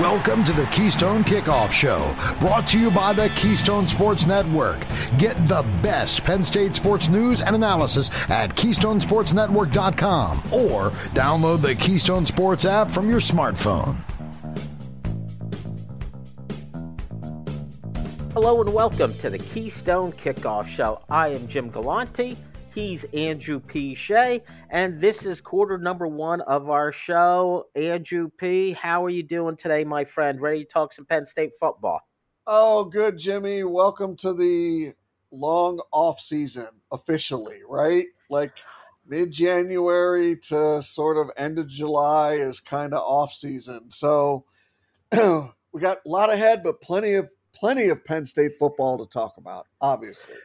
Welcome to the Keystone Kickoff Show, brought to you by the Keystone Sports Network. Get the best Penn State sports news and analysis at KeystonesportsNetwork.com or download the Keystone Sports app from your smartphone. Hello and welcome to the Keystone Kickoff Show. I am Jim Galante. He's Andrew P. Shea, and this is quarter number one of our show. Andrew P., how are you doing today, my friend? Ready to talk some Penn State football? Oh, good, Jimmy. Welcome to the long off season officially, right? Like mid January to sort of end of July is kind of off season. So we got a lot ahead, but plenty of plenty of Penn State football to talk about, obviously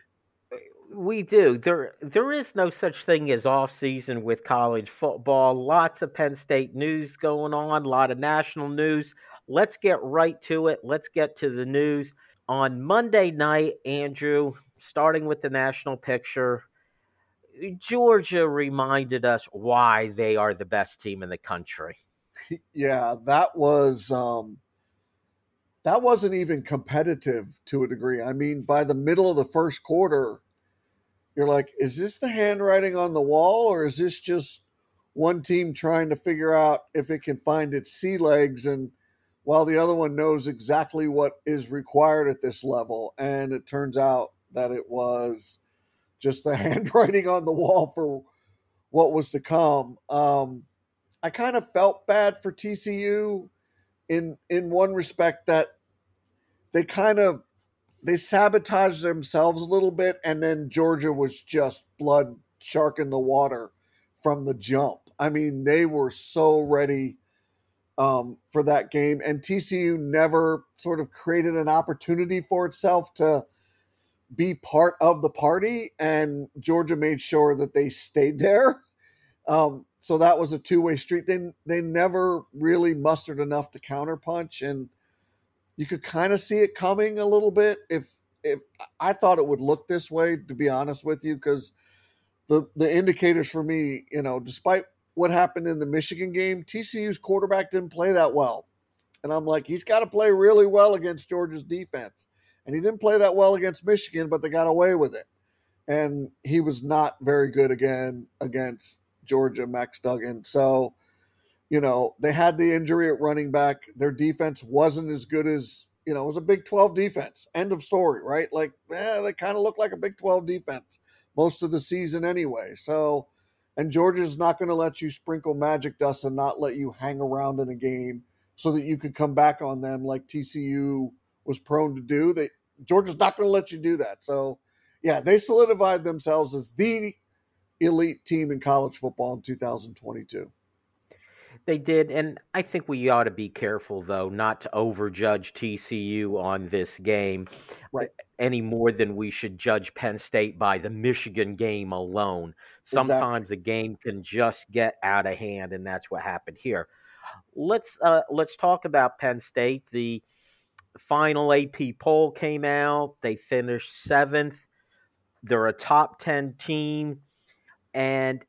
we do. There there is no such thing as off season with college football. Lots of Penn State news going on, a lot of national news. Let's get right to it. Let's get to the news. On Monday night, Andrew, starting with the national picture, Georgia reminded us why they are the best team in the country. Yeah, that was um that wasn't even competitive to a degree. I mean, by the middle of the first quarter, you're like, is this the handwriting on the wall, or is this just one team trying to figure out if it can find its sea legs and while the other one knows exactly what is required at this level? And it turns out that it was just the handwriting on the wall for what was to come. Um, i kind of felt bad for tcu in in one respect that they kind of they sabotaged themselves a little bit, and then Georgia was just blood shark in the water from the jump. I mean, they were so ready um, for that game, and TCU never sort of created an opportunity for itself to be part of the party, and Georgia made sure that they stayed there. Um, so that was a two way street. They they never really mustered enough to counterpunch, and you could kind of see it coming a little bit if if I thought it would look this way to be honest with you because the the indicators for me, you know, despite what happened in the Michigan game, TCU's quarterback didn't play that well. And I'm like, he's got to play really well against Georgia's defense. And he didn't play that well against Michigan, but they got away with it. And he was not very good again against Georgia, Max Duggan. So you know, they had the injury at running back. Their defense wasn't as good as, you know, it was a Big 12 defense. End of story, right? Like, they kind of look like a Big 12 defense most of the season anyway. So, and Georgia's not going to let you sprinkle magic dust and not let you hang around in a game so that you could come back on them like TCU was prone to do. They Georgia's not going to let you do that. So, yeah, they solidified themselves as the elite team in college football in 2022. They did, and I think we ought to be careful, though, not to overjudge TCU on this game right. any more than we should judge Penn State by the Michigan game alone. Sometimes exactly. a game can just get out of hand, and that's what happened here. Let's uh, let's talk about Penn State. The final AP poll came out. They finished seventh. They're a top ten team, and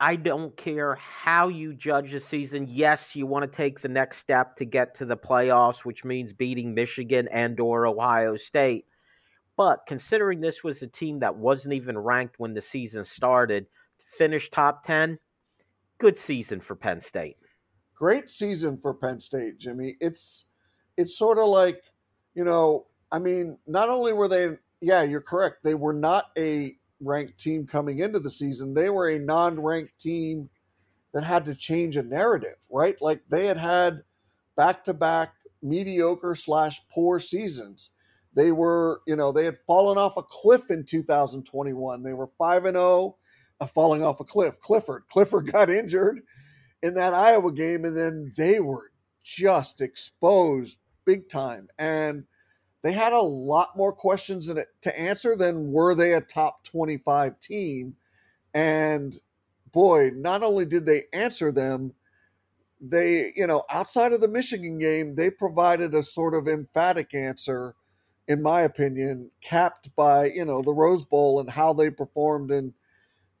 I don't care how you judge the season. Yes, you want to take the next step to get to the playoffs, which means beating Michigan and or Ohio State. But considering this was a team that wasn't even ranked when the season started, finish top 10, good season for Penn State. Great season for Penn State, Jimmy. It's it's sort of like, you know, I mean, not only were they yeah, you're correct. They were not a ranked team coming into the season. They were a non ranked team that had to change a narrative, right? Like they had had back to back mediocre slash poor seasons. They were, you know, they had fallen off a cliff in 2021. They were 5 and 0, uh, falling off a cliff. Clifford, Clifford got injured in that Iowa game, and then they were just exposed big time. And they had a lot more questions it, to answer than were they a top 25 team. And boy, not only did they answer them, they, you know, outside of the Michigan game, they provided a sort of emphatic answer, in my opinion, capped by, you know, the Rose Bowl and how they performed. And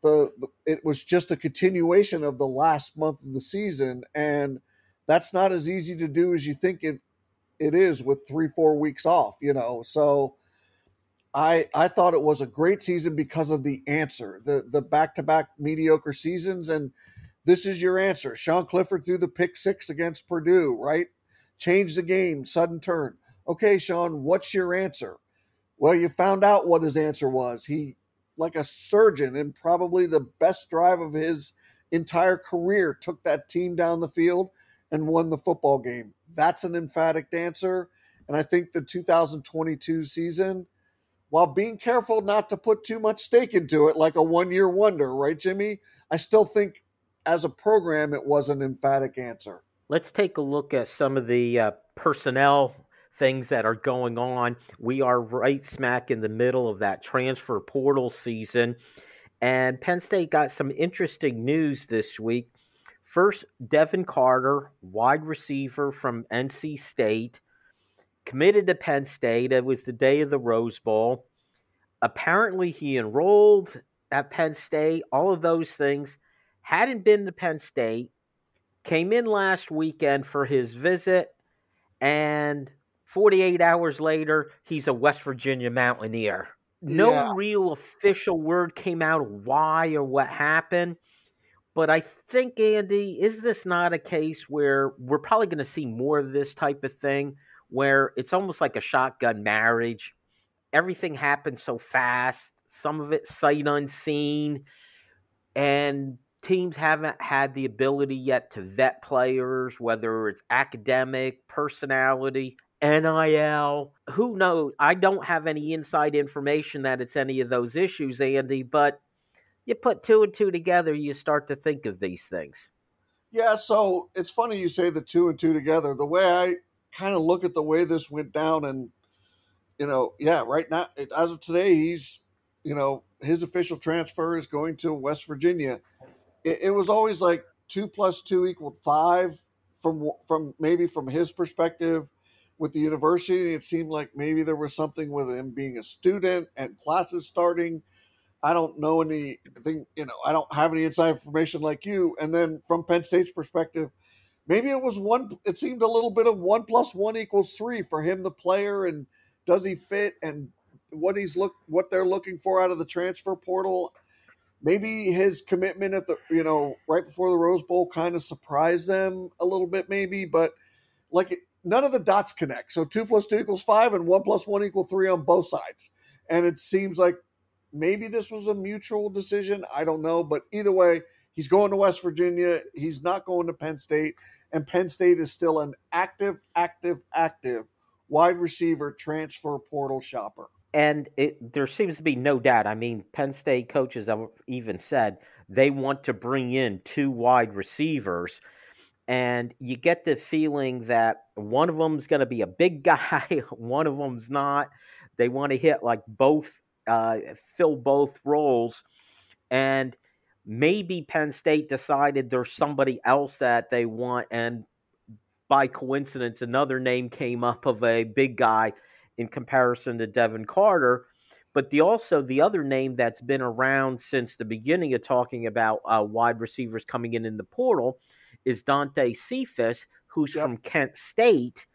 the, it was just a continuation of the last month of the season. And that's not as easy to do as you think it it is with three four weeks off. You know, so I I thought it was a great season because of the answer, the the back to back mediocre seasons, and this is your answer. Sean Clifford threw the pick six against Purdue, right? Changed the game, sudden turn. Okay, Sean, what's your answer? Well, you found out what his answer was. He, like a surgeon, and probably the best drive of his entire career, took that team down the field and won the football game. That's an emphatic answer. And I think the 2022 season while being careful not to put too much stake into it like a one year wonder, right, Jimmy? I still think as a program, it was an emphatic answer. Let's take a look at some of the uh, personnel things that are going on. We are right smack in the middle of that transfer portal season. And Penn State got some interesting news this week. First, Devin Carter, wide receiver from NC State, committed to Penn State. It was the day of the Rose Bowl. Apparently, he enrolled at Penn State, all of those things. Hadn't been to Penn State, came in last weekend for his visit, and 48 hours later, he's a West Virginia Mountaineer. No yeah. real official word came out of why or what happened. But I think, Andy, is this not a case where we're probably going to see more of this type of thing where it's almost like a shotgun marriage. Everything happens so fast, some of it sight unseen, and teams haven't had the ability yet to vet players, whether it's academic, personality, NIL. Who knows? I don't have any inside information that it's any of those issues, Andy, but you put two and two together, you start to think of these things. Yeah, so it's funny you say the two and two together. The way I kind of look at the way this went down, and you know, yeah, right now as of today, he's you know his official transfer is going to West Virginia. It, it was always like two plus two equaled five from from maybe from his perspective with the university. It seemed like maybe there was something with him being a student and classes starting. I don't know anything, you know, I don't have any inside information like you. And then from Penn State's perspective, maybe it was one it seemed a little bit of one plus one equals three for him the player and does he fit and what he's look what they're looking for out of the transfer portal. Maybe his commitment at the you know right before the rose bowl kind of surprised them a little bit maybe but like it, none of the dots connect. So two plus two equals five and one plus one equal three on both sides. And it seems like maybe this was a mutual decision i don't know but either way he's going to west virginia he's not going to penn state and Penn State is still an active, active, active wide receiver transfer portal shopper. And it, there seems to be no doubt. I mean, Penn State coaches have even said they want to bring in two wide receivers. And you get the feeling that one of them's going to be a big guy, one of them's not. They want to hit like both, uh, fill both roles. And maybe Penn State decided there's somebody else that they want, and by coincidence, another name came up of a big guy in comparison to Devin Carter. But the also the other name that's been around since the beginning of talking about uh, wide receivers coming in in the portal is Dante Cephas, who's yep. from Kent State,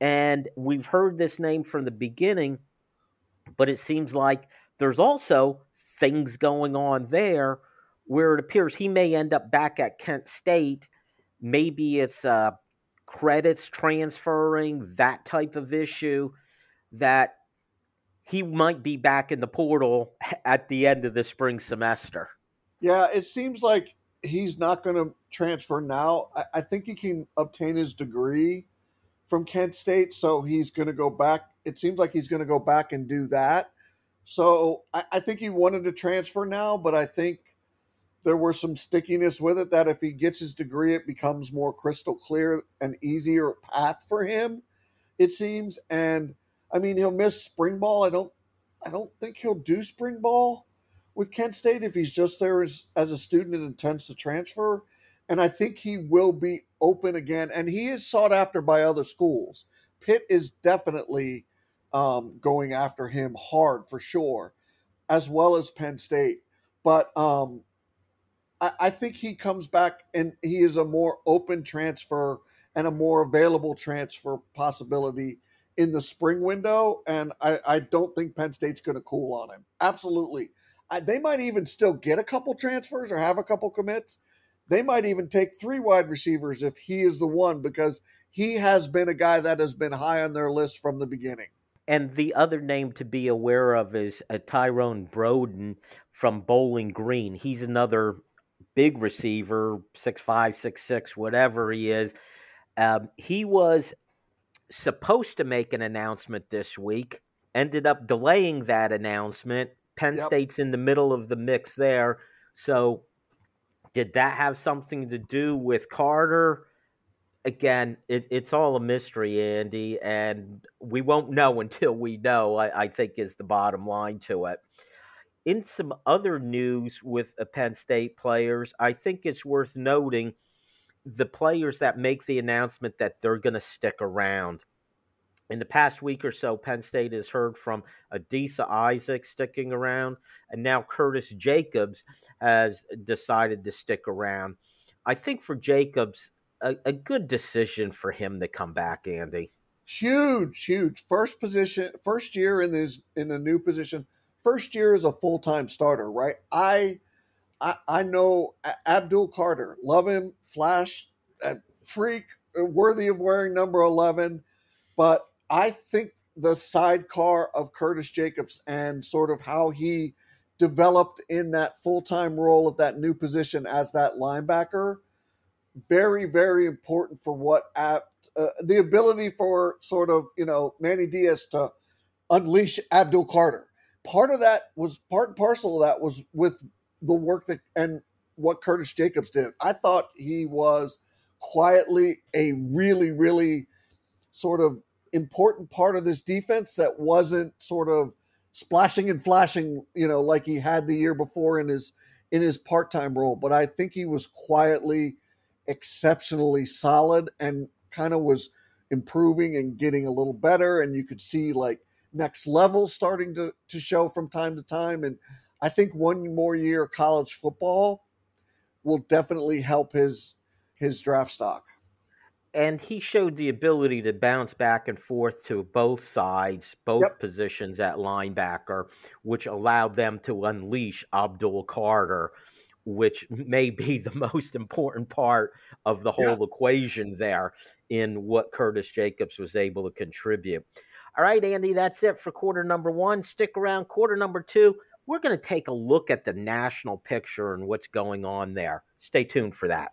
and we've heard this name from the beginning. But it seems like there's also things going on there where it appears he may end up back at Kent State. Maybe it's uh, credits transferring, that type of issue, that he might be back in the portal at the end of the spring semester. Yeah, it seems like he's not going to transfer now. I, I, think he can obtain his degree from Kent State, so he's going to go back. It seems like he's going to go back and do that. So I, I think he wanted to transfer now, but I think there were some stickiness with it that if he gets his degree, it becomes more crystal clear and easier path for him, it seems. And I mean, he'll miss spring ball. I don't, I don't think he'll do spring ball with Kent State if he's just there as, as a student and intends to transfer. And I think he will be open again. And he is sought after by other schools. Pitt is definitely um, going after him hard for sure, as well as Penn State. But um, I, I think he comes back and he is a more open transfer and a more available transfer possibility in the spring window. And I, I don't think Penn State's going to cool on him. Absolutely. I, they might even still get a couple transfers or have a couple commits. They might even take three wide receivers if he is the one because he has been a guy that has been high on their list from the beginning. And the other name to be aware of is uh, Tyrone Broden from Bowling Green. He's another big receiver, six five, six six, whatever he is. Um, he was supposed to make an announcement this week, ended up delaying that announcement. Penn yep. State's in the middle of the mix there. So, did that have something to do with Carter? Again, it, it's all a mystery, Andy, and we won't know until we know, I, I think, is the bottom line to it in some other news with Penn State players, I think it's worth noting the players that make the announcement that they're going to stick around. In the past week or so, Penn State has heard from Adisa Isaac sticking around, and now Curtis Jacobs has decided to stick around. I think for Jacobs, a, a good decision for him to come back, Andy. Huge, huge first position, first year in this in a new position first year as a full time starter, right? I, I, I know Abdul Carter, love him, flash, freak, uh, worthy of wearing number eleven, but I think the sidecar of Curtis Jacobs and sort of how he developed in that full time role of that new position as that linebacker. Very, very important for what apt uh, the ability for sort of you know Manny Diaz to unleash Abdul Carter part of that was part and parcel of that was with the work that and what Curtis Jacobs did. I thought he was quietly a really, really sort of important part of this defense that wasn't sort of splashing and flashing, you know, like he had the year before in his in his part-time role. But I think he was quietly exceptionally solid and kind of was improving and getting a little better. And you could see like next level starting to, to show from time to time. And I think one more year of college football will definitely help his his draft stock. And he showed the ability to bounce back and forth to both sides, both yep. positions at linebacker, which allowed them to unleash Abdul Carter, which may be the most important part of the whole yep. equation there in what Curtis Jacobs was able to contribute. All right, Andy, that's it for quarter number one. Stick around. Quarter number two, we're going to take a look at the national picture and what's going on there. Stay tuned for that.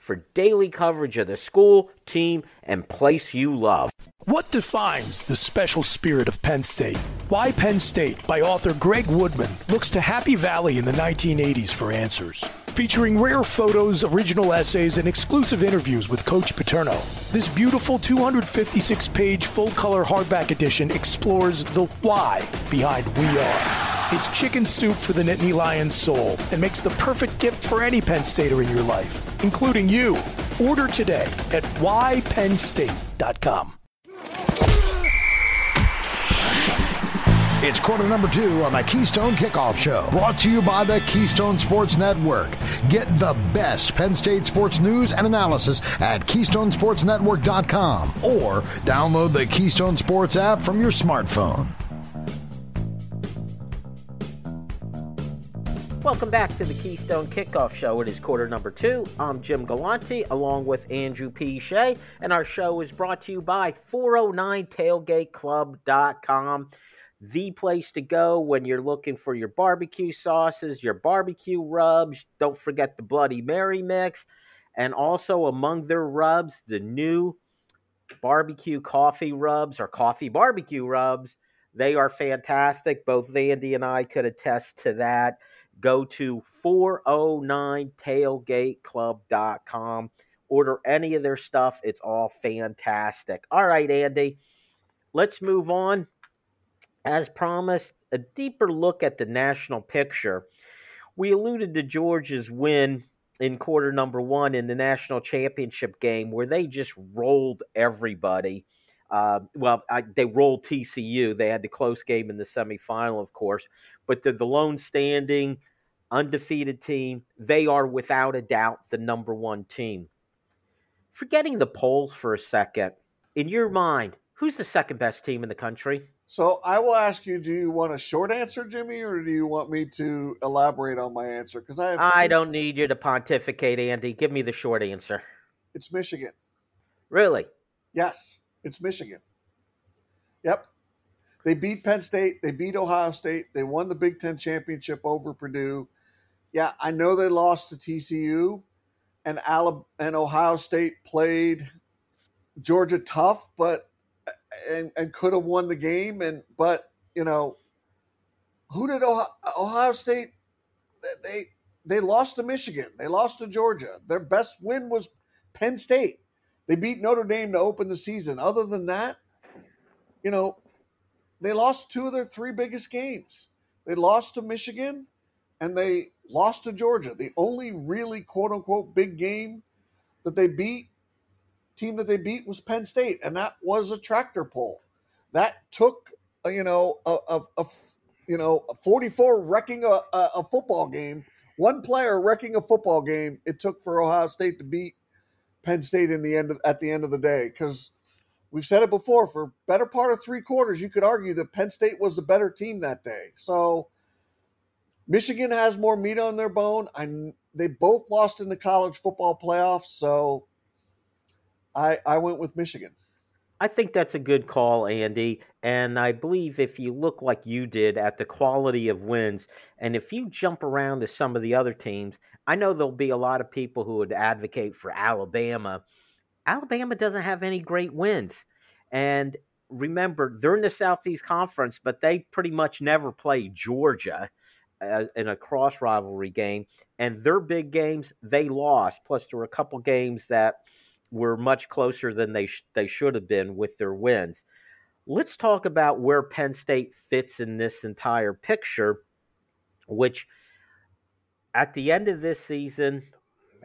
for daily coverage of the school, team, and place you love. What defines the special spirit of Penn State? Why Penn State by author Greg Woodman looks to Happy Valley in the 1980s for answers. Featuring rare photos, original essays, and exclusive interviews with Coach Paterno. This beautiful 256 page full color hardback edition explores the why behind We Are. It's chicken soup for the Nittany Lions soul and makes the perfect gift for any Penn Stater in your life, including you. Order today at whypennstate.com. It's quarter number two on the Keystone Kickoff Show, brought to you by the Keystone Sports Network. Get the best Penn State sports news and analysis at KeystonesportsNetwork.com or download the Keystone Sports app from your smartphone. Welcome back to the Keystone Kickoff Show. It is quarter number two. I'm Jim Galante along with Andrew P. Shea, and our show is brought to you by 409tailgateclub.com the place to go when you're looking for your barbecue sauces, your barbecue rubs. Don't forget the Bloody Mary mix. And also among their rubs, the new barbecue coffee rubs or coffee barbecue rubs. They are fantastic. Both Andy and I could attest to that. Go to 409tailgateclub.com. Order any of their stuff. It's all fantastic. All right, Andy, let's move on as promised, a deeper look at the national picture. We alluded to Georgia's win in quarter number one in the national championship game, where they just rolled everybody. Uh, well, I, they rolled TCU. They had the close game in the semifinal, of course, but they're the lone standing, undefeated team. They are without a doubt the number one team. Forgetting the polls for a second, in your mind, who's the second best team in the country? So I will ask you: Do you want a short answer, Jimmy, or do you want me to elaborate on my answer? Because I I don't need you to pontificate, Andy. Give me the short answer. It's Michigan. Really? Yes, it's Michigan. Yep. They beat Penn State. They beat Ohio State. They won the Big Ten championship over Purdue. Yeah, I know they lost to TCU, and Alabama and Ohio State played Georgia tough, but and, and could have won the game. And but you know, who did Ohio, Ohio State? They they lost to Michigan. They lost to Georgia. Their best win was Penn State. They beat Notre Dame to open the season. Other than that, you know, they lost two of their three biggest games. They lost to Michigan and they lost to Georgia. The only really quote unquote big game that they beat team that they beat was Penn State, and that was a tractor pull. That took uh, you know a, a, a you know a 44 wrecking a, a, football game, one player wrecking a football game. It took for Ohio State to beat Penn State in the end of, at the end of the day because we've said it before. For better part of three quarters, you could argue that Penn State was the better team that day. So. Michigan has more meat on their bone. I they both lost in the college football playoffs, so I, I went with Michigan. I think that's a good call, Andy. And I believe if you look like you did at the quality of wins, and if you jump around to some of the other teams, I know there'll be a lot of people who would advocate for Alabama. Alabama doesn't have any great wins. And remember, they're in the Southeast Conference, but they pretty much never play Georgia uh, in a cross rivalry game. And their big games, they lost. Plus, there were a couple games that were much closer than they sh- they should have been with their wins. Let's talk about where Penn State fits in this entire picture, which at the end of this season,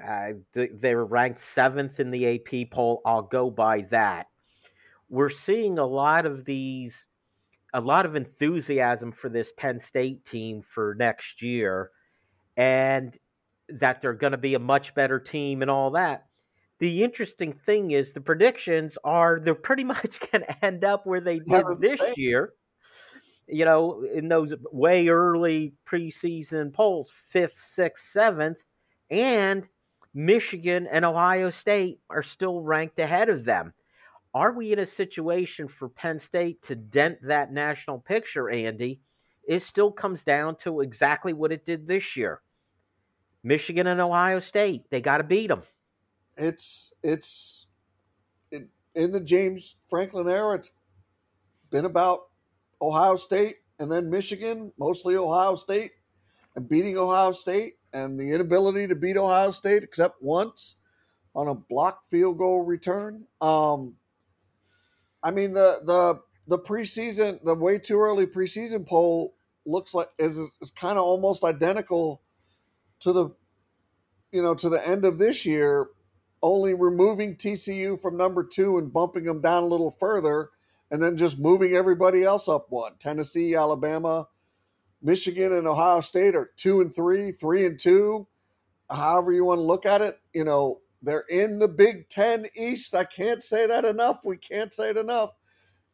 uh, they were ranked seventh in the AP poll. I'll go by that. We're seeing a lot of these, a lot of enthusiasm for this Penn State team for next year, and that they're going to be a much better team and all that the interesting thing is the predictions are they're pretty much going to end up where they did this year. You know, in those way early preseason polls, fifth, sixth, seventh, and Michigan and Ohio State are still ranked ahead of them. Are we in a situation for Penn State to dent that national picture, Andy? It still comes down to exactly what it did this year. Michigan and Ohio State, they got to beat them it's it's it, in the James Franklin era. It's been about Ohio State and then Michigan, mostly Ohio State, and beating Ohio State, and the inability to beat Ohio State except once on a block field goal return. Um, I mean the the the preseason, the way too early preseason poll looks like is is kind of almost identical to the you know to the end of this year only removing TCU from number two and bumping them down a little further, and then just moving everybody else up one. Tennessee, Alabama, Michigan, and Ohio State are two and three, three and two. However, you want to look at it, you know, they're in the Big Ten East. I can't say that enough. We can't say it enough.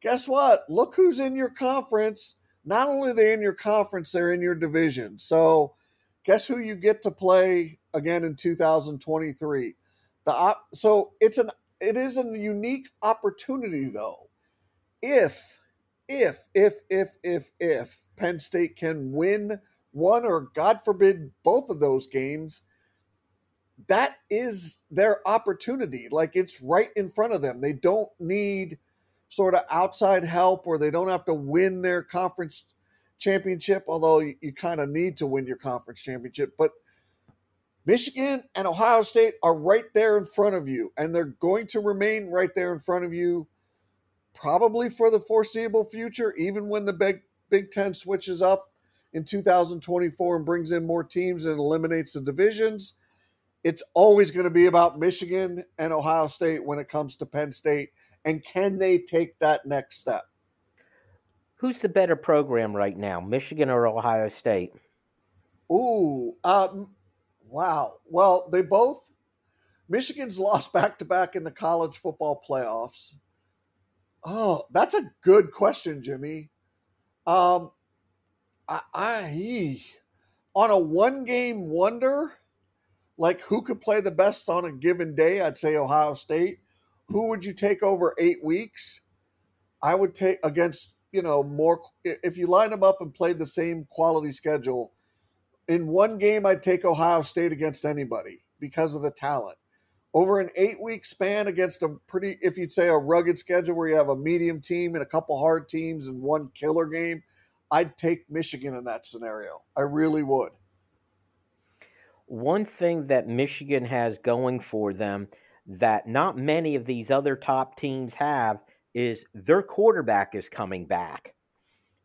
Guess what? Look who's in your conference. Not only are they in your conference, they're in your division. So, guess who you get to play again in 2023? The op- so it's an it is a unique opportunity though. If if if if if if Penn State can win one or God forbid both of those games, that is their opportunity. Like it's right in front of them. They don't need sort of outside help or they don't have to win their conference championship, although you, you kind of need to win your conference championship. But Michigan and Ohio State are right there in front of you, and they're going to remain right there in front of you probably for the foreseeable future, even when the Big, Big Ten switches up in 2024 and brings in more teams and eliminates the divisions. It's always going to be about Michigan and Ohio State when it comes to Penn State. And can they take that next step? Who's the better program right now, Michigan or Ohio State? Ooh, um, Wow. Well, they both Michigan's lost back to back in the college football playoffs. Oh, that's a good question, Jimmy. Um, I, I on a one game wonder, like who could play the best on a given day? I'd say Ohio State. Who would you take over eight weeks? I would take against you know more if you line them up and play the same quality schedule in one game, I'd take Ohio State against anybody because of the talent. Over an eight week span against a pretty, if you'd say a rugged schedule where you have a medium team and a couple hard teams and one killer game, I'd take Michigan in that scenario. I really would. One thing that Michigan has going for them that not many of these other top teams have is their quarterback is coming back.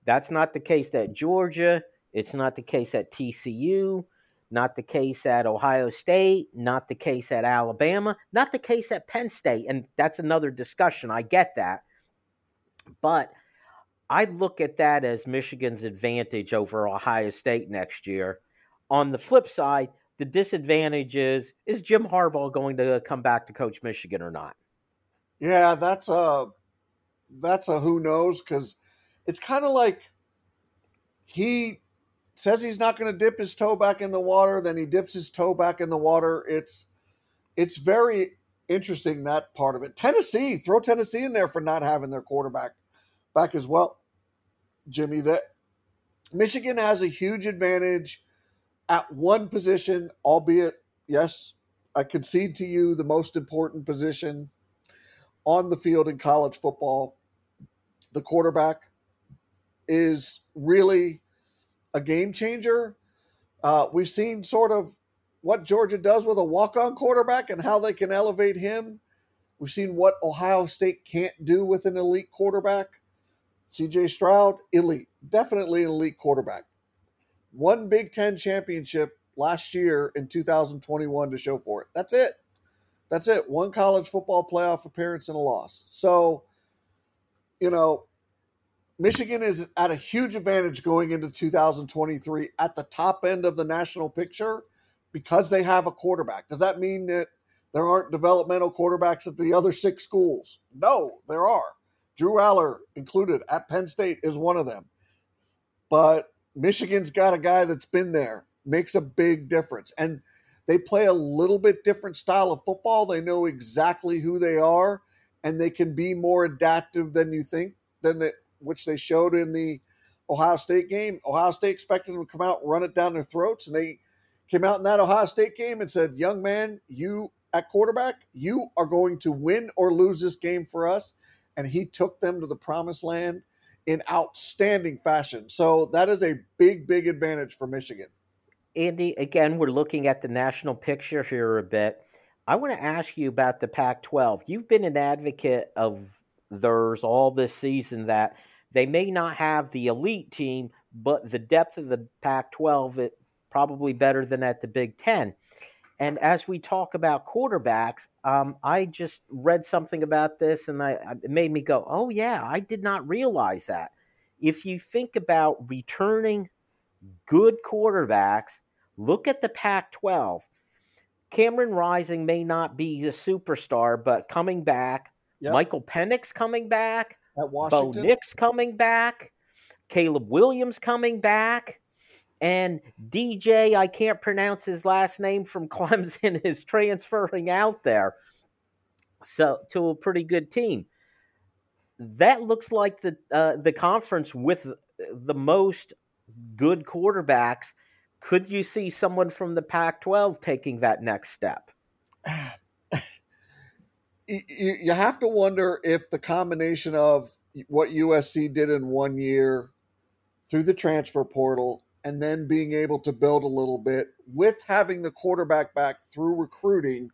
That's not the case that Georgia it's not the case at TCU, not the case at Ohio State, not the case at Alabama, not the case at Penn State. And that's another discussion. I get that. But I look at that as Michigan's advantage over Ohio State next year. On the flip side, the disadvantage is is Jim Harbaugh going to come back to coach Michigan or not? Yeah, that's a that's a who knows because it's kind of like he says he's not going to dip his toe back in the water, then he dips his toe back in the water. It's it's very interesting that part of it. Tennessee, throw Tennessee in there for not having their quarterback back as well. Jimmy, that Michigan has a huge advantage at one position, albeit yes, I concede to you the most important position on the field in college football. The quarterback is really a game changer. Uh, we've seen sort of what Georgia does with a walk on quarterback and how they can elevate him. We've seen what Ohio State can't do with an elite quarterback. CJ Stroud, elite, definitely an elite quarterback. One Big Ten championship last year in 2021 to show for it. That's it. That's it. One college football playoff appearance and a loss. So, you know, Michigan is at a huge advantage going into 2023 at the top end of the national picture because they have a quarterback. Does that mean that there aren't developmental quarterbacks at the other six schools? No, there are. Drew Allar included at Penn State is one of them. But Michigan's got a guy that's been there, makes a big difference. And they play a little bit different style of football. They know exactly who they are and they can be more adaptive than you think than that which they showed in the Ohio State game. Ohio State expected them to come out and run it down their throats, and they came out in that Ohio State game and said, "Young man, you at quarterback, you are going to win or lose this game for us." And he took them to the promised land in outstanding fashion. So that is a big, big advantage for Michigan. Andy, again, we're looking at the national picture here a bit. I want to ask you about the Pac 12. You've been an advocate of theirs all this season that they may not have the elite team, but the depth of the Pac 12 it probably better than at the Big Ten. And as we talk about quarterbacks, um, I just read something about this and I, it made me go, oh, yeah, I did not realize that. If you think about returning good quarterbacks, look at the Pac 12. Cameron Rising may not be a superstar, but coming back, yep. Michael Penix coming back, Bo Nix coming back, Caleb Williams coming back. And DJ, I can't pronounce his last name from Clemson, is transferring out there. So to a pretty good team. That looks like the uh, the conference with the most good quarterbacks. Could you see someone from the Pac-12 taking that next step? You have to wonder if the combination of what USC did in one year through the transfer portal and then being able to build a little bit with having the quarterback back through recruiting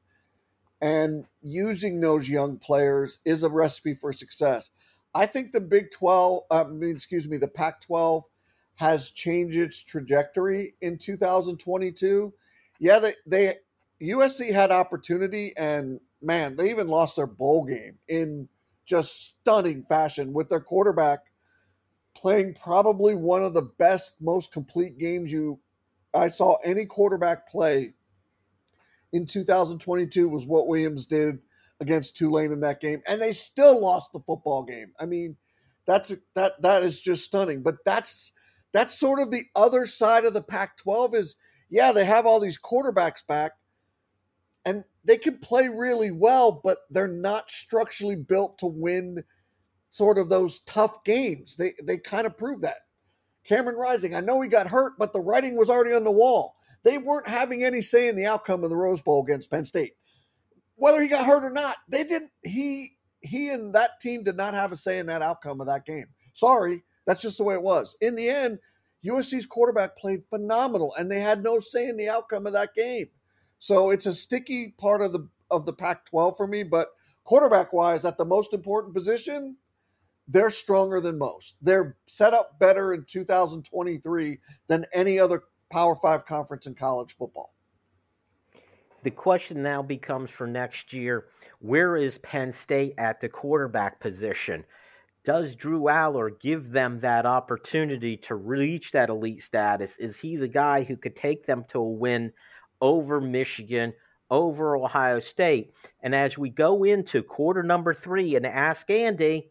and using those young players is a recipe for success. I think the Big 12, uh, I mean, excuse me, the Pac 12 has changed its trajectory in 2022. Yeah, they, they USC had opportunity and man, they even lost their bowl game in just stunning fashion with their quarterback playing probably one of the best, most complete games you I saw any quarterback play in 2022 was what Williams did against Tulane in that game, and they still lost the football game. I mean, that's that that is just stunning. But that's that's sort of the other side of the Pac-12 is yeah, they have all these quarterbacks back, and they can play really well, but they're not structurally built to win sort of those tough games. They they kind of prove that. Cameron Rising, I know he got hurt, but the writing was already on the wall. They weren't having any say in the outcome of the Rose Bowl against Penn State. Whether he got hurt or not, they didn't he he and that team did not have a say in that outcome of that game. Sorry, that's just the way it was. In the end, USC's quarterback played phenomenal and they had no say in the outcome of that game. So it's a sticky part of the of the Pac-12 for me, but quarterback wise at the most important position, they're stronger than most. They're set up better in 2023 than any other Power Five conference in college football. The question now becomes for next year where is Penn State at the quarterback position? Does Drew Allar give them that opportunity to reach that elite status? Is he the guy who could take them to a win over Michigan, over Ohio State? And as we go into quarter number three and ask Andy,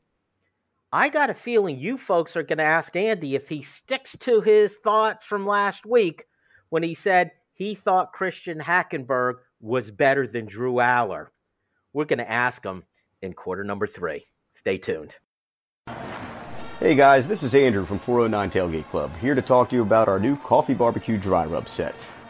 I got a feeling you folks are going to ask Andy if he sticks to his thoughts from last week when he said he thought Christian Hackenberg was better than Drew Allar. We're going to ask him in quarter number three. Stay tuned. Hey guys, this is Andrew from 409 Tailgate Club, here to talk to you about our new coffee barbecue dry rub set.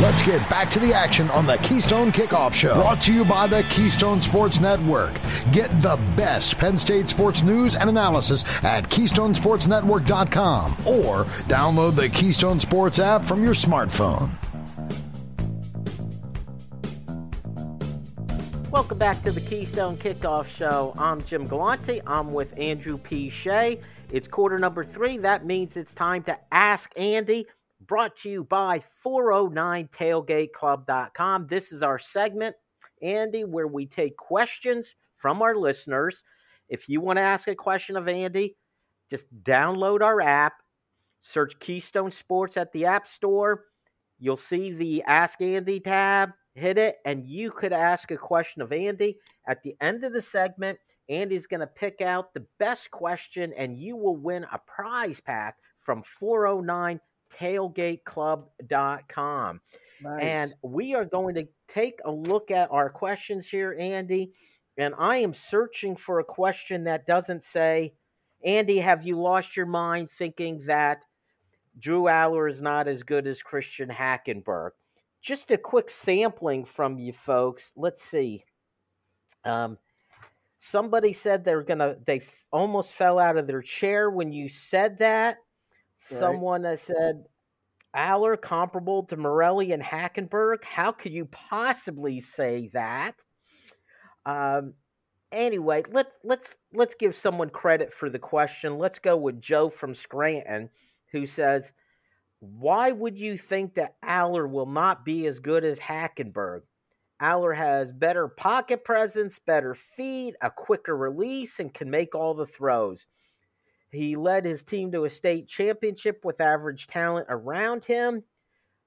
Let's get back to the action on the Keystone Kickoff Show. Brought to you by the Keystone Sports Network. Get the best Penn State sports news and analysis at KeystonesportsNetwork.com or download the Keystone Sports app from your smartphone. Welcome back to the Keystone Kickoff Show. I'm Jim Galante. I'm with Andrew P. Shea. It's quarter number three. That means it's time to ask Andy brought to you by 409tailgateclub.com. This is our segment, Andy, where we take questions from our listeners. If you want to ask a question of Andy, just download our app, search Keystone Sports at the App Store. You'll see the Ask Andy tab, hit it, and you could ask a question of Andy. At the end of the segment, Andy's going to pick out the best question, and you will win a prize pack from 409 tailgateclub.com. Nice. And we are going to take a look at our questions here, Andy. And I am searching for a question that doesn't say, Andy, have you lost your mind thinking that Drew Allar is not as good as Christian Hackenberg? Just a quick sampling from you folks. Let's see. Um, somebody said they're gonna they f- almost fell out of their chair when you said that Someone that said Allar comparable to Morelli and Hackenberg. How could you possibly say that? Um, anyway, let let's let's give someone credit for the question. Let's go with Joe from Scranton, who says, "Why would you think that Allar will not be as good as Hackenberg? Allar has better pocket presence, better feet, a quicker release, and can make all the throws." He led his team to a state championship with average talent around him.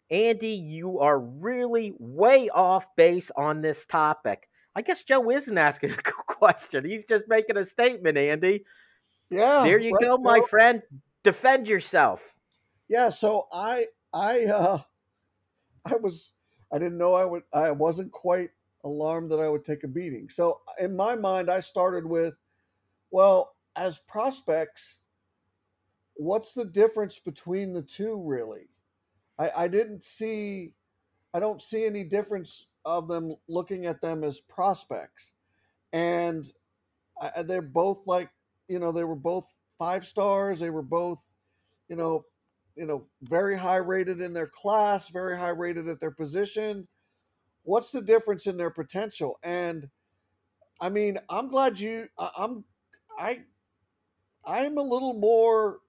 Andy, you are really way off base on this topic. I guess Joe isn't asking a question. He's just making a statement, Andy. Yeah. There you go, my friend. Defend yourself. Yeah, so I I uh I was I didn't know I would I wasn't quite alarmed that I would take a beating. So in my mind I started with well, as prospects, what's the difference between the two really? I, I didn't see I don't see any difference of them looking at them as prospects. And I, they're both like, you know, they were both five stars. They were both, you know, you know, very high rated in their class, very high rated at their position. What's the difference in their potential? And I mean, I'm glad you. I, I'm. I I'm a little more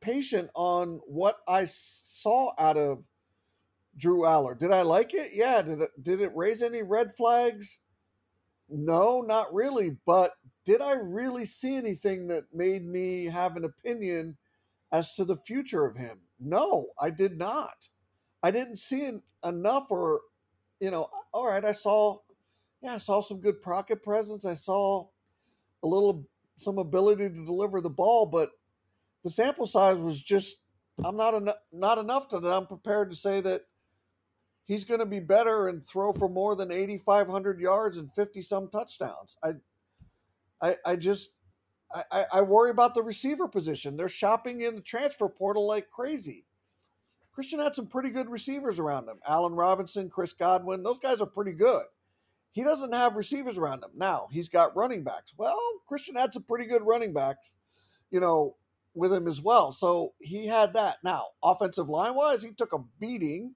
patient on what I saw out of Drew Allar. Did I like it? Yeah. Did it did it raise any red flags? No, not really. But did I really see anything that made me have an opinion as to the future of him? No, I did not. I didn't see enough, or you know, all right. I saw, yeah, I saw some good pocket presence. I saw a little some ability to deliver the ball, but the sample size was just I'm not en- not enough to that I'm prepared to say that he's going to be better and throw for more than 8500 yards and 50 some touchdowns. I I I just I, I worry about the receiver position. They're shopping in the transfer portal like crazy. Christian had some pretty good receivers around him. Allen Robinson, Chris Godwin, those guys are pretty good. He doesn't have receivers around him. Now, he's got running backs. Well, Christian had some pretty good running backs, you know, with him as well. So he had that. Now, offensive line wise, he took a beating.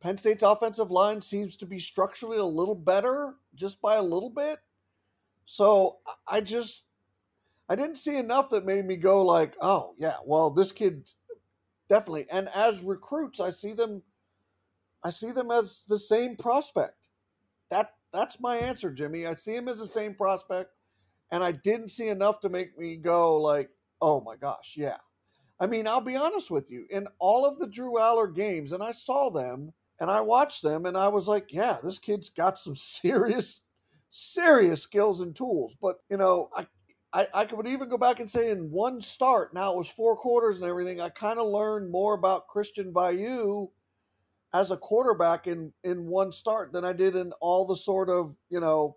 Penn State's offensive line seems to be structurally a little better just by a little bit. So I just I didn't see enough that made me go like, "Oh, yeah, well, this kid definitely." And as recruits, I see them I see them as the same prospect that that's my answer, Jimmy. I see him as the same prospect, and I didn't see enough to make me go like, "Oh my gosh, yeah." I mean, I'll be honest with you. In all of the Drew Allar games, and I saw them and I watched them, and I was like, "Yeah, this kid's got some serious, serious skills and tools." But you know, I I, I could even go back and say in one start, now it was four quarters and everything, I kind of learned more about Christian Veilleux as a quarterback in in one start than I did in all the sort of you know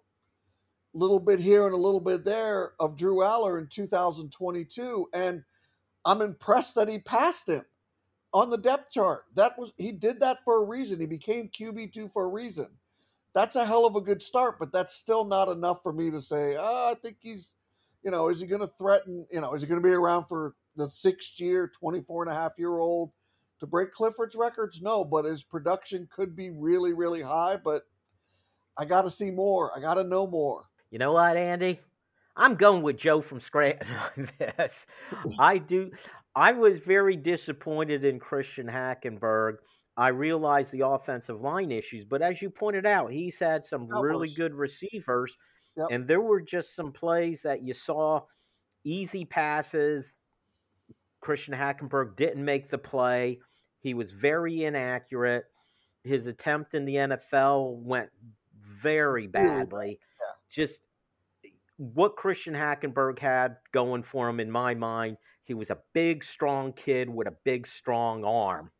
little bit here and a little bit there of Drew Allar in 2022, and I'm impressed that he passed him on the depth chart. That was he did that for a reason. He became QB two for a reason. That's a hell of a good start, but that's still not enough for me to say, oh, I think he's, you know, is he going to threaten, you know, is he going to be around for the sixth year, 24 and a half year old to break Clifford's records? No, but his production could be really, really high. But I got to see more. I got to know more. You know what, Andy? I'm going with Joe from Scranton on this. I do. I was very disappointed in Christian Hackenberg. I realize the offensive line issues, but as you pointed out, he's had some really good receivers, yep. and there were just some plays that you saw easy passes. Christian Hackenberg didn't make the play. He was very inaccurate. His attempt in the NFL went very badly. Yeah. Just what Christian Hackenberg had going for him, in my mind, he was a big, strong kid with a big, strong arm.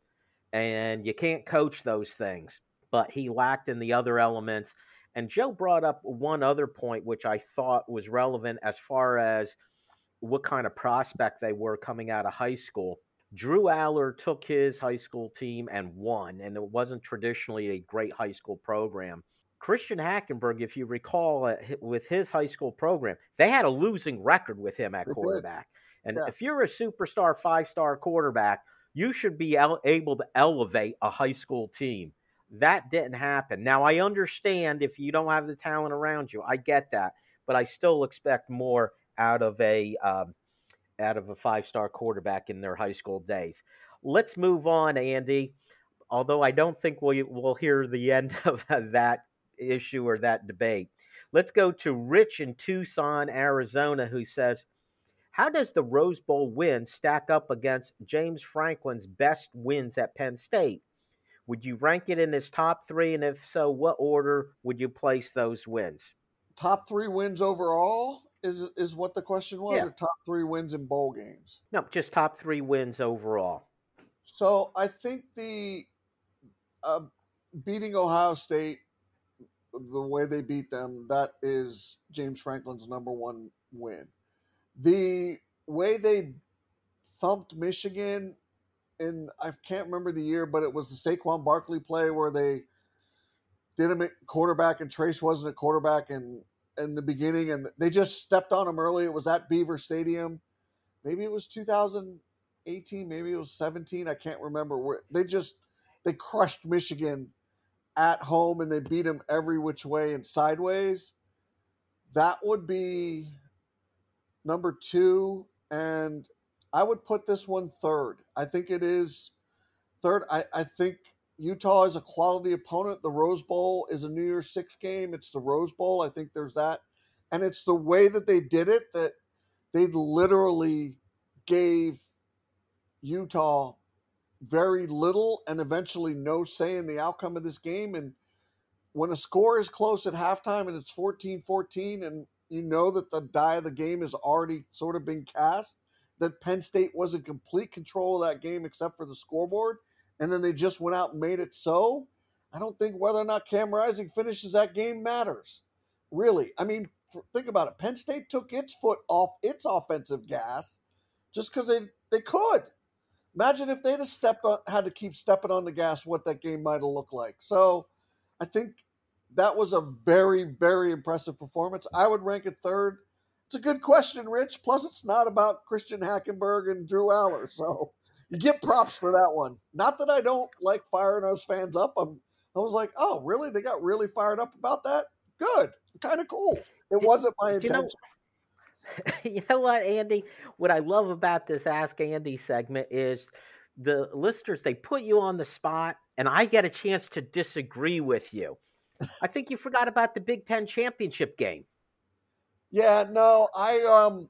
And you can't coach those things, but he lacked in the other elements. And Joe brought up one other point, which I thought was relevant as far as what kind of prospect they were coming out of high school. Drew Allar took his high school team and won, and it wasn't traditionally a great high school program. Christian Hackenberg, if you recall, uh, with his high school program, they had a losing record with him at quarterback. And yeah. if you're a superstar five star quarterback, you should be el- able to elevate a high school team. That didn't happen. Now, I understand if you don't have the talent around you, I get that, but I still expect more out of a um, out of a five star quarterback in their high school days. Let's move on, Andy. Although I don't think we'll, we'll hear the end of that issue or that debate. Let's go to Rich in Tucson, Arizona, who says, How does the Rose Bowl win stack up against James Franklin's best wins at Penn State? Would you rank it in his top three? And if so, what order would you place those wins? Top three wins overall is is what the question was, yeah. or top three wins in bowl games? No, just top three wins overall. So I think the uh, beating Ohio State the way they beat them, that is James Franklin's number one win. The way they thumped Michigan and I can't remember the year, but it was the Saquon Barkley play where they did him at quarterback and Trace wasn't a quarterback in in the beginning and they just stepped on him early. It was at Beaver Stadium. Maybe it was 2018, maybe it was 17. I can't remember where they just they crushed Michigan at home and they beat them every which way and sideways, that would be number two. And I would put this one third. I think it is third. I, I think Utah is a quality opponent. The Rose Bowl is a New Year's Six game. It's the Rose Bowl. I think there's that. And it's the way that they did it that they literally gave Utah very little and eventually no say in the outcome of this game. And when a score is close at halftime and it's 14 14, and you know that the die of the game has already sort of been cast, that Penn State was in complete control of that game except for the scoreboard, and then they just went out and made it so. I don't think whether or not Cam Rising finishes that game matters. Really. I mean, think about it. Penn State took its foot off its offensive gas just because they, they could. Imagine if they'd have stepped on, had to keep stepping on the gas, what that game might have looked like. So I think that was a very, very impressive performance. I would rank it third. It's a good question, Rich. Plus, it's not about Christian Hackenberg and Drew Allar. So get props for that one. Not that I don't like firing those fans up. I'm, I was like, oh, really? They got really fired up about that? Good. Kind of cool. It wasn't my intention. You know, you know what, Andy? What I love about this Ask Andy segment is the listeners, they put you on the spot, and I get a chance to disagree with you. I think you forgot about the Big Ten championship game. Yeah, no, I um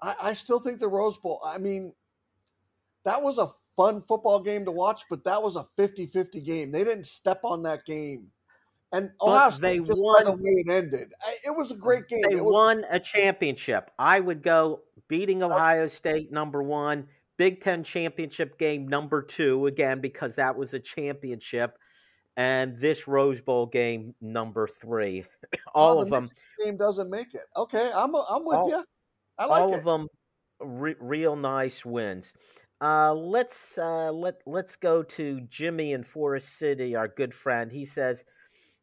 I, I still think the Rose Bowl, I mean, that was a fun football game to watch, but that was a 50-50 game. They didn't step on that game and Ohio State, they just won, by the way it ended, it was a great game. They was, won a championship. I would go beating Ohio State number one, Big Ten championship game number two, again, because that was a championship. And this Rose Bowl game number three. Oh, all oh, of them. Game doesn't make it. Okay, I'm, I'm with all, you. I like all it. of them re- real nice wins. Uh, let's uh, let let's go to Jimmy in Forest City, our good friend. He says,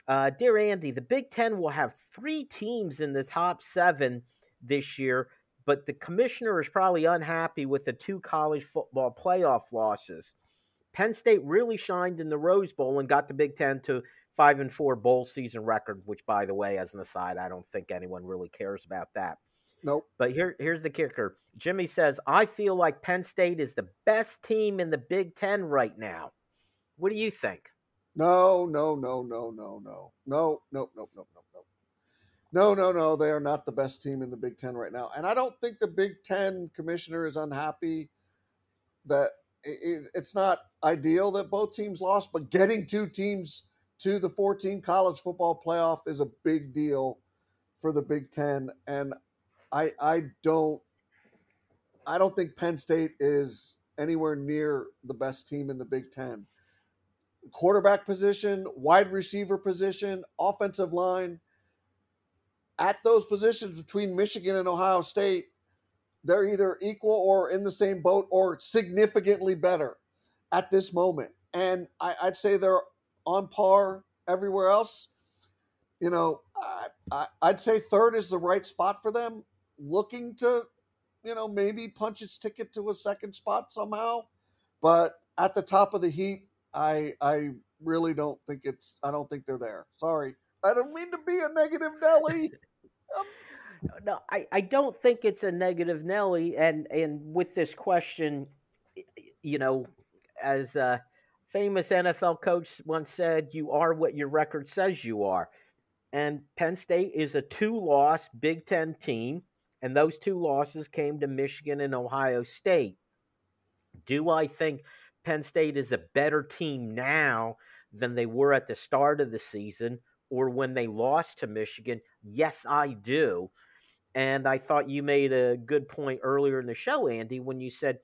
uh, "Dear Andy, the Big Ten will have three teams in the top seven this year, but the commissioner is probably unhappy with the two college football playoff losses. Penn State really shined in the Rose Bowl and got the Big Ten to five and four bowl season record, which, by the way, as an aside, I don't think anyone really cares about that." Nope. But here, here's the kicker. Jimmy says, I feel like Penn State is the best team in the Big Ten right now. What do you think? No, no, no, no, no, no, no, no, no, no, no, no. No, no, no. They are not the best team in the Big Ten right now. And I don't think the Big Ten commissioner is unhappy that it, it's not ideal that both teams lost, but getting two teams to the 14 college football playoff is a big deal for the Big Ten. And I I don't I don't think Penn State is anywhere near the best team in the Big Ten. Quarterback position, wide receiver position, offensive line. At those positions between Michigan and Ohio State, they're either equal or in the same boat or significantly better at this moment. And I, would say they're on par everywhere else. You know, I, I'd say third is the right spot for them looking to, you know, maybe punch its ticket to a second spot somehow. But at the top of the heap, I I really don't think it's I don't think they're there. Sorry. I don't mean to be a negative Nelly. No, I, I don't think it's a negative Nelly. And and with this question, you know, as a famous NFL coach once said, you are what your record says you are. And Penn State is a two loss Big Ten team and those two losses came to Michigan and Ohio State. Do I think Penn State is a better team now than they were at the start of the season or when they lost to Michigan? Yes, I do. And I thought you made a good point earlier in the show, Andy, when you said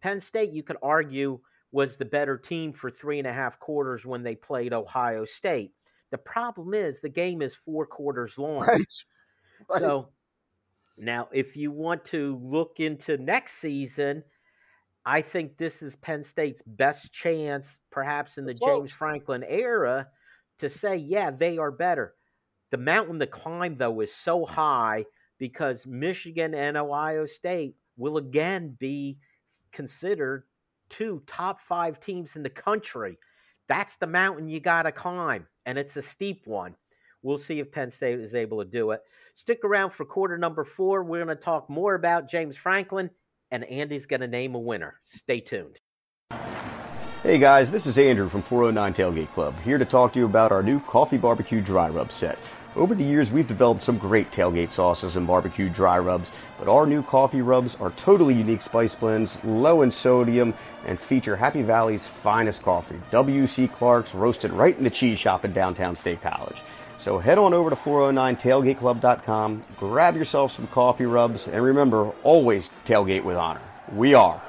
Penn State, you could argue, was the better team for three and a half quarters when they played Ohio State. The problem is the game is four quarters long. Right. right. So now, if you want to look into next season, I think this is Penn State's best chance, perhaps in the James Franklin era, to say, yeah, they are better. The mountain to climb, though, is so high because Michigan and Ohio State will again be considered two top five teams in the country. That's the mountain you got to climb, and it's a steep one. We'll see if Penn State is able to do it. Stick around for quarter number four. We're going to talk more about James Franklin, and Andy's going to name a winner. Stay tuned. Hey guys, this is Andrew from 409 Tailgate Club, here to talk to you about our new coffee barbecue dry rub set. Over the years, we've developed some great tailgate sauces and barbecue dry rubs, but our new coffee rubs are totally unique spice blends, low in sodium, and feature Happy Valley's finest coffee, W.C. Clark's, roasted right in the cheese shop in downtown State College. So head on over to 409tailgateclub.com, grab yourself some coffee rubs, and remember, always tailgate with honor. We are.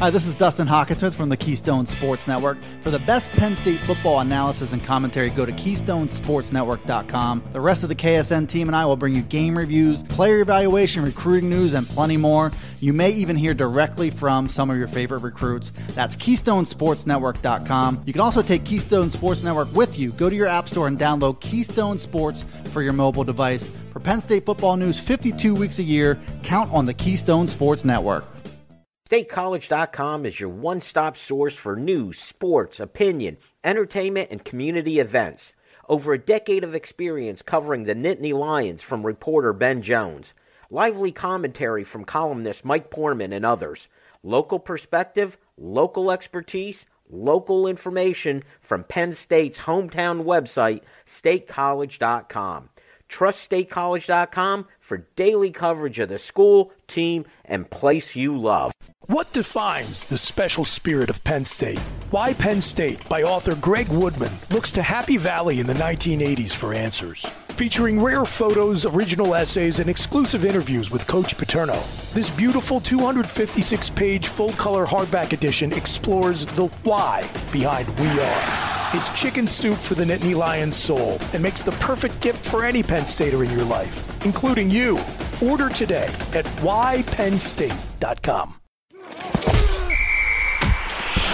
Hi, this is Dustin Hockensmith from the Keystone Sports Network. For the best Penn State football analysis and commentary, go to KeystonesportsNetwork.com. The rest of the KSN team and I will bring you game reviews, player evaluation, recruiting news, and plenty more. You may even hear directly from some of your favorite recruits. That's KeystonesportsNetwork.com. You can also take Keystone Sports Network with you. Go to your App Store and download Keystone Sports for your mobile device. For Penn State football news 52 weeks a year, count on the Keystone Sports Network. StateCollege.com is your one stop source for news, sports, opinion, entertainment, and community events. Over a decade of experience covering the Nittany Lions from reporter Ben Jones. Lively commentary from columnist Mike Poorman and others. Local perspective, local expertise, local information from Penn State's hometown website, statecollege.com. TrustStateCollege.com for daily coverage of the school, team, and place you love. What defines the special spirit of Penn State? Why Penn State by author Greg Woodman looks to Happy Valley in the 1980s for answers. Featuring rare photos, original essays, and exclusive interviews with Coach Paterno. This beautiful 256 page full color hardback edition explores the why behind We Are. It's chicken soup for the Nittany Lions soul and makes the perfect gift for any Penn Stater in your life, including you. Order today at whypennstate.com.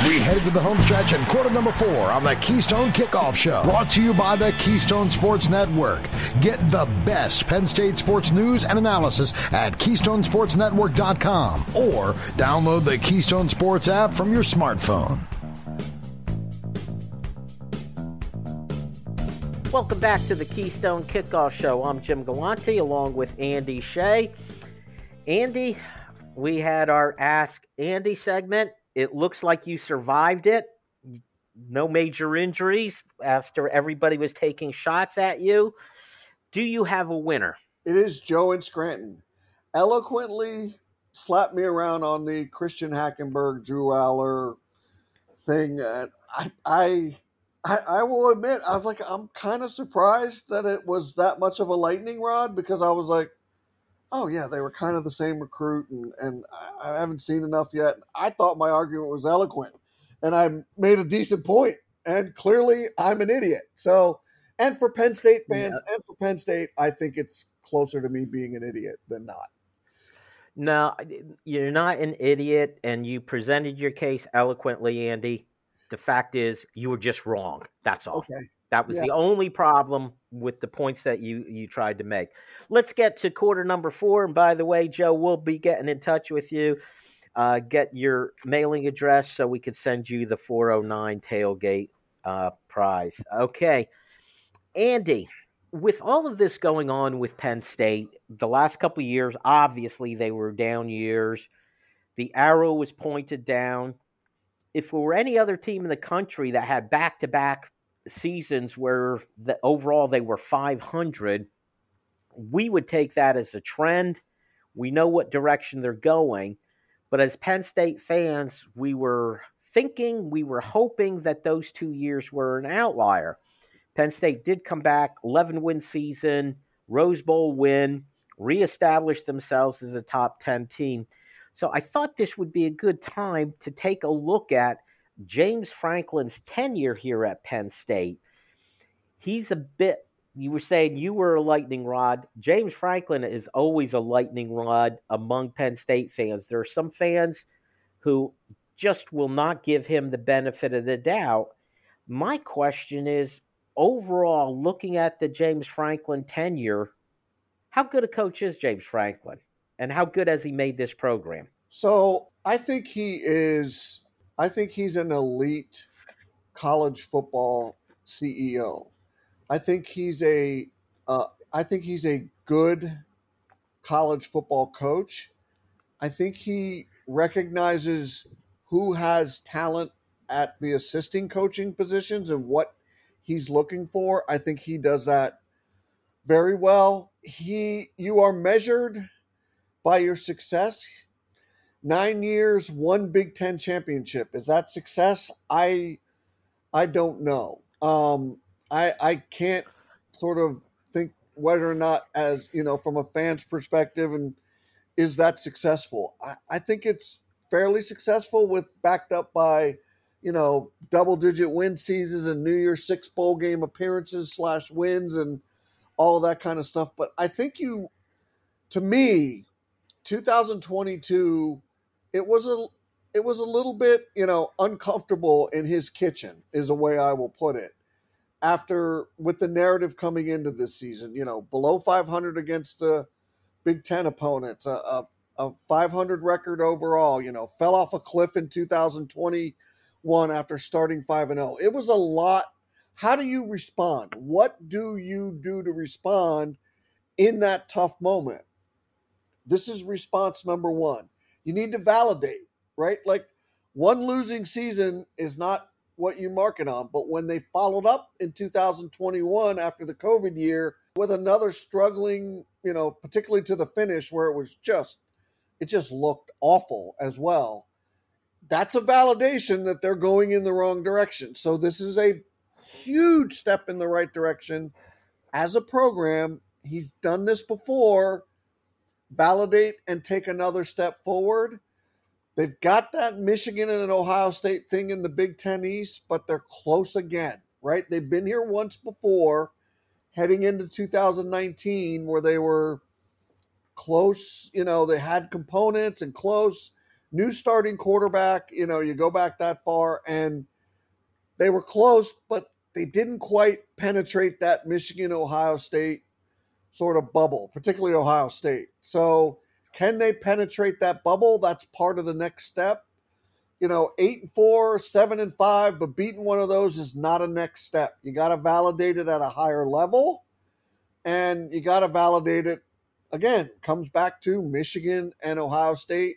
We head to the home stretch and quarter number four on the Keystone Kickoff Show. Brought to you by the Keystone Sports Network. Get the best Penn State sports news and analysis at KeystonesportsNetwork.com or download the Keystone Sports app from your smartphone. Welcome back to the Keystone Kickoff Show. I'm Jim Galante along with Andy Shea. Andy, we had our Ask Andy segment it looks like you survived it. No major injuries after everybody was taking shots at you. Do you have a winner? It is Joe in Scranton. Eloquently slapped me around on the Christian Hackenberg, Drew Allar thing. And I, I, I, I will admit, I was like, I'm kind of surprised that it was that much of a lightning rod because I was like, oh yeah, they were kind of the same recruit, and and I haven't seen enough yet. I thought my argument was eloquent, and I made a decent point, and clearly I'm an idiot. So, and for Penn State fans yeah. and for Penn State, I think it's closer to me being an idiot than not. No, you're not an idiot, and you presented your case eloquently, Andy. The fact is, you were just wrong. That's all. Okay. That was yeah. the only problem with the points that you you tried to make. Let's get to quarter number four. And by the way, Joe, we'll be getting in touch with you. Uh, get your mailing address so we could send you the 409 tailgate uh, prize. Okay, Andy. With all of this going on with Penn State, the last couple years, obviously they were down years. The arrow was pointed down. If it were any other team in the country that had back to back seasons where the overall they were 500, we would take that as a trend. We know what direction they're going, but as Penn State fans, we were thinking, we were hoping that those two years were an outlier. Penn State did come back, 11 win season, Rose Bowl win, reestablished themselves as a top 10 team. So I thought this would be a good time to take a look at James Franklin's tenure here at Penn State, he's a bit. You were saying you were a lightning rod. James Franklin is always a lightning rod among Penn State fans. There are some fans who just will not give him the benefit of the doubt. My question is overall, looking at the James Franklin tenure, how good a coach is James Franklin? And how good has he made this program? So I think he is I think he's an elite college football CEO. I think he's a uh, I think he's a good college football coach. I think he recognizes who has talent at the assisting coaching positions and what he's looking for. I think he does that very well. He you are measured by your success nine years, one Big Ten championship. Is that success? I I don't know. Um, I I can't sort of think whether or not, as you know, from a fan's perspective, and is that successful? I, I think it's fairly successful with backed up by you know double digit win seasons and New Year's Six bowl game appearances slash wins and all of that kind of stuff. But I think you, to me, 2022 it was a it was a little bit you know uncomfortable in his kitchen is a way I will put it. After with the narrative coming into this season, you know, below 500 against the Big Ten opponents, a, a, a 500 record overall, you know, fell off a cliff in 2021 after starting 5 and 0. It was a lot. How do you respond? What do you do to respond in that tough moment? This is response number one you need to validate, right? Like one losing season is not what you mark it on. But when they followed up in 2021 after the COVID year with another struggling, you know, particularly to the finish where it was just, it just looked awful as well. That's a validation that they're going in the wrong direction. So this is a huge step in the right direction. as a program, he's done this before, validate and take another step forward. They've got that Michigan and an Ohio State thing in the Big Ten East, but they're close again, right? They've been here once before, heading into 2019, where they were close. You know, they had components and close. New starting quarterback, you know, you go back that far, and they were close, but they didn't quite penetrate that Michigan Ohio State sort of bubble, particularly Ohio State. So, can they penetrate that bubble? That's part of the next step. You know, eight and four, seven and five, but beating one of those is not a next step. You got to validate it at a higher level, and you got to validate it again. Comes back to Michigan and Ohio State.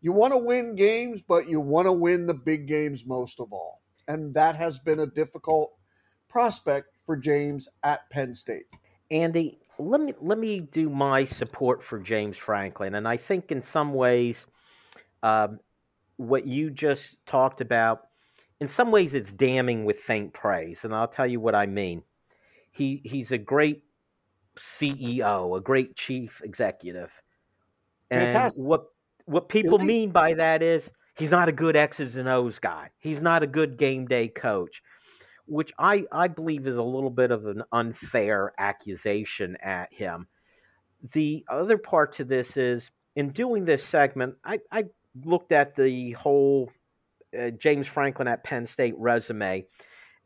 You want to win games, but you want to win the big games most of all, and that has been a difficult prospect for James at Penn State. Andy, let me let me do my support for James Franklin, and I think in some ways, um, what you just talked about, in some ways, it's damning with faint praise, and I'll tell you what I mean. He he's a great CEO, a great chief executive, and Fantastic. what what people mean by that is he's not a good X's and O's guy. He's not a good game day coach which I, I believe is a little bit of an unfair accusation at him. The other part to this is in doing this segment, I, I looked at the whole uh, James Franklin at Penn State resume,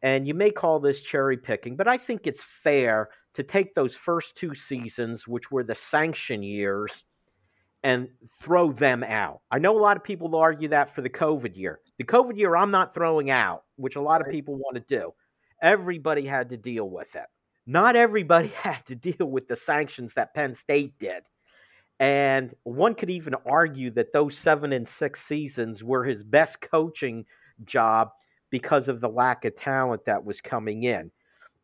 and you may call this cherry picking, but I think it's fair to take those first two seasons, which were the sanction years, and throw them out. I know a lot of people argue that for the COVID year. The COVID year, I'm not throwing out, which a lot of people want to do. Everybody had to deal with it. Not everybody had to deal with the sanctions that Penn State did. And one could even argue that those seven and six seasons were his best coaching job because of the lack of talent that was coming in.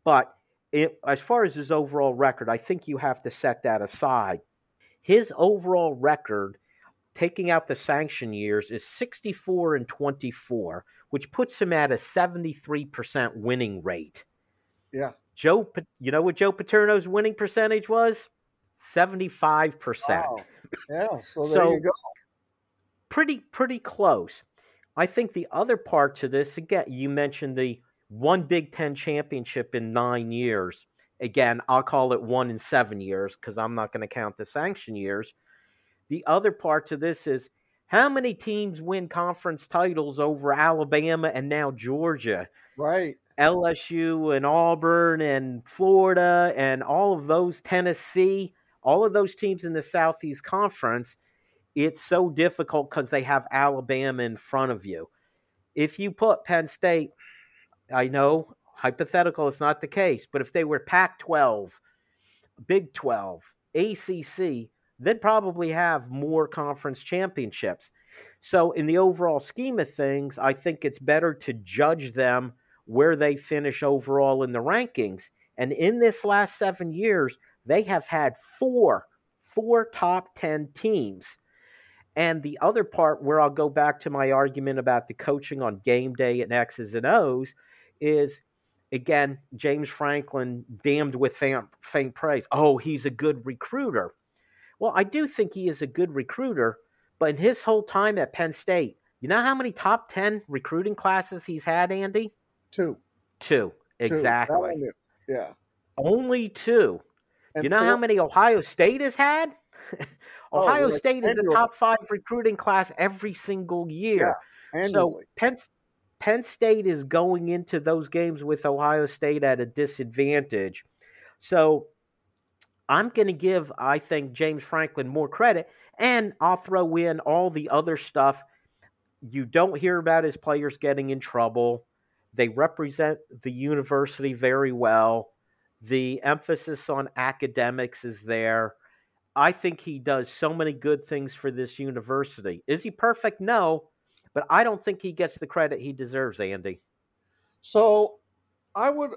But it, as far as his overall record, I think you have to set that aside his overall record, taking out the sanction years, is 64 and 24, which puts him at a 73% winning rate. Yeah. Joe, you know what Joe Paterno's winning percentage was? 75%. Wow. Yeah, so there so, you go. Pretty pretty close. I think the other part to this again, you mentioned the one Big 10 championship in 9 years. Again, I'll call it one in seven years because I'm not going to count the sanction years. The other part to this is how many teams win conference titles over Alabama and now Georgia? Right. LSU and Auburn and Florida and all of those, Tennessee, all of those teams in the Southeast Conference. It's so difficult because they have Alabama in front of you. If you put Penn State, I know hypothetical, it's not the case, but if they were Pac 12, Big 12, ACC, they'd probably have more conference championships. So, in the overall scheme of things, I think it's better to judge them where they finish overall in the rankings. And in this last seven years, they have had four, four top 10 teams. And the other part where I'll go back to my argument about the coaching on game day and X's and O's is again, James Franklin damned with faint, praise. Oh, he's a good recruiter. Well, I do think he is a good recruiter, but in his whole time at Penn State, you know how many top 10 recruiting classes he's had, Andy? Two. Two, exactly. Two. Yeah. Only two. And you know four- how many Ohio State has had? Oh, Ohio oh, State is a top five recruiting class every single year. Yeah, so Penn, Penn State is going into those games with Ohio State at a disadvantage. So I'm going to give, I think, James Franklin more credit, and I'll throw in all the other stuff. You don't hear about his players getting in trouble. They represent the university very well. The emphasis on academics is there. I think he does so many good things for this university. Is he perfect? No but I don't think he gets the credit he deserves, Andy. So I would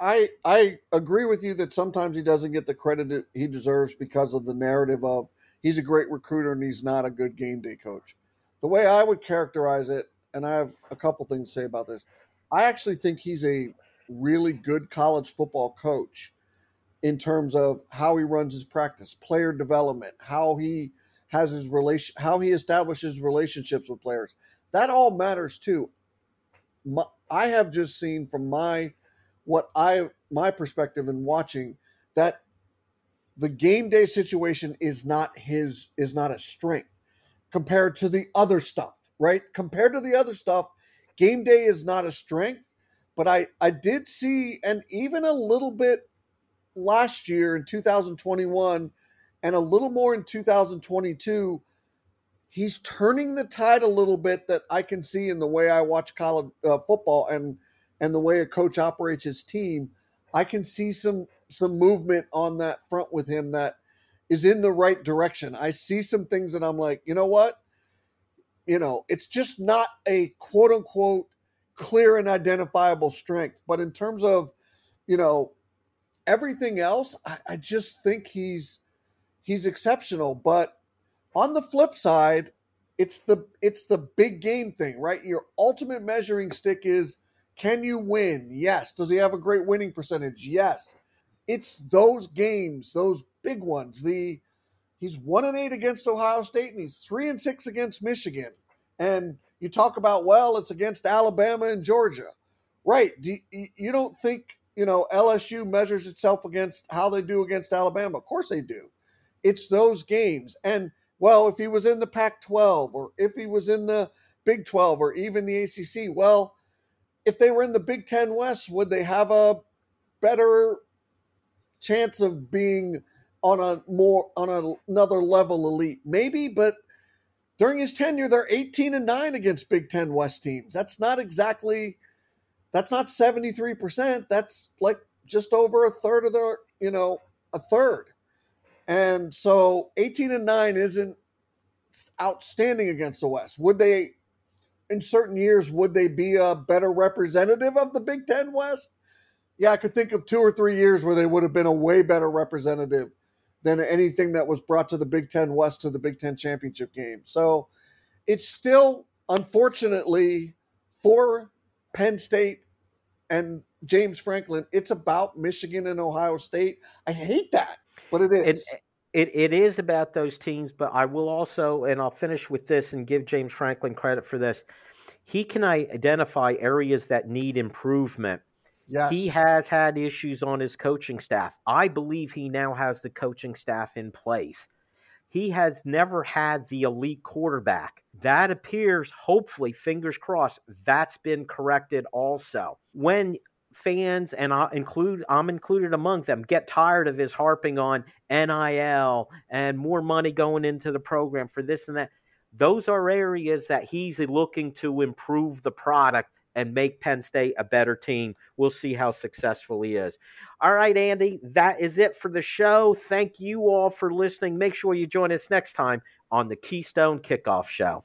I I agree with you that sometimes he doesn't get the credit he deserves because of the narrative of he's a great recruiter and he's not a good game day coach. The way I would characterize it, and I have a couple things to say about this, I actually think he's a really good college football coach. in terms of how he runs his practice, player development, how he has his relation, how he establishes relationships with players. That all matters too. My, I have just seen from my what I my perspective in watching that the game day situation is not his is not a strength compared to the other stuff, right? Compared to the other stuff, game day is not a strength, but I I did see and even a little bit last year in 2021 and a little more in 2022 he's turning the tide a little bit that I can see in the way I watch college uh, football and and the way a coach operates his team. I can see some some movement on that front with him that is in the right direction. I see some things that I'm like, you know what? You know, it's just not a quote unquote clear and identifiable strength. But in terms of, you know, everything else, I, I just think he's he's exceptional. But on the flip side, it's the it's the big game thing, right? Your ultimate measuring stick is can you win? Yes. Does he have a great winning percentage? Yes. It's those games, those big ones. The he's one and eight against Ohio State and he's three and six against Michigan. And you talk about well, it's against Alabama and Georgia, right? Do you, you don't think you know LSU measures itself against how they do against Alabama? Of course they do. It's those games, and well, if he was in the Pac-12 or if he was in the Big 12 or even the ACC, well, if they were in the Big Ten West, would they have a better chance of being on a more on a, another level elite? Maybe, but during his tenure, they're 18 and 9 against Big Ten West teams. That's not exactly that's not 73%. That's like just over a third of their, you know, a third. And so 18 and 9 isn't outstanding against the West. Would they in certain years would they be a better representative of the Big 10 West? Yeah, I could think of two or three years where they would have been a way better representative than anything that was brought to the Big Ten West to the Big Ten championship game. So it's still, unfortunately, for Penn State and James Franklin, it's about Michigan and Ohio State. I hate that, but it is. It, it, it is about those teams, but I will also, and I'll finish with this and give James Franklin credit for this. He can identify areas that need improvement Yes. He has had issues on his coaching staff. I believe he now has the coaching staff in place. He has never had the elite quarterback. That appears, hopefully, fingers crossed, that's been corrected also. When fans and I include I'm included among them get tired of his harping on NIL and more money going into the program for this and that. Those are areas that he's looking to improve the product and make Penn State a better team. We'll see how successful he is. All right, Andy, that is it for the show. Thank you all for listening. Make sure you join us next time on the Keystone Kickoff Show.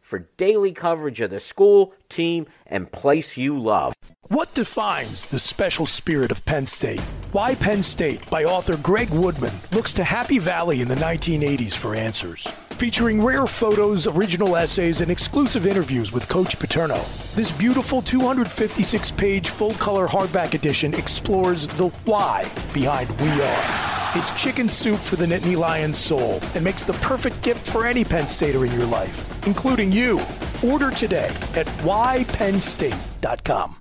for daily coverage of the school, team, and place you love. What defines the special spirit of Penn State? Why Penn State by author Greg Woodman looks to Happy Valley in the 1980s for answers. Featuring rare photos, original essays, and exclusive interviews with Coach Paterno. This beautiful 256 page full color hardback edition explores the why behind We Are. It's chicken soup for the Nittany Lions soul and makes the perfect gift for any Penn Stater in your life, including you. Order today at whypennstate.com.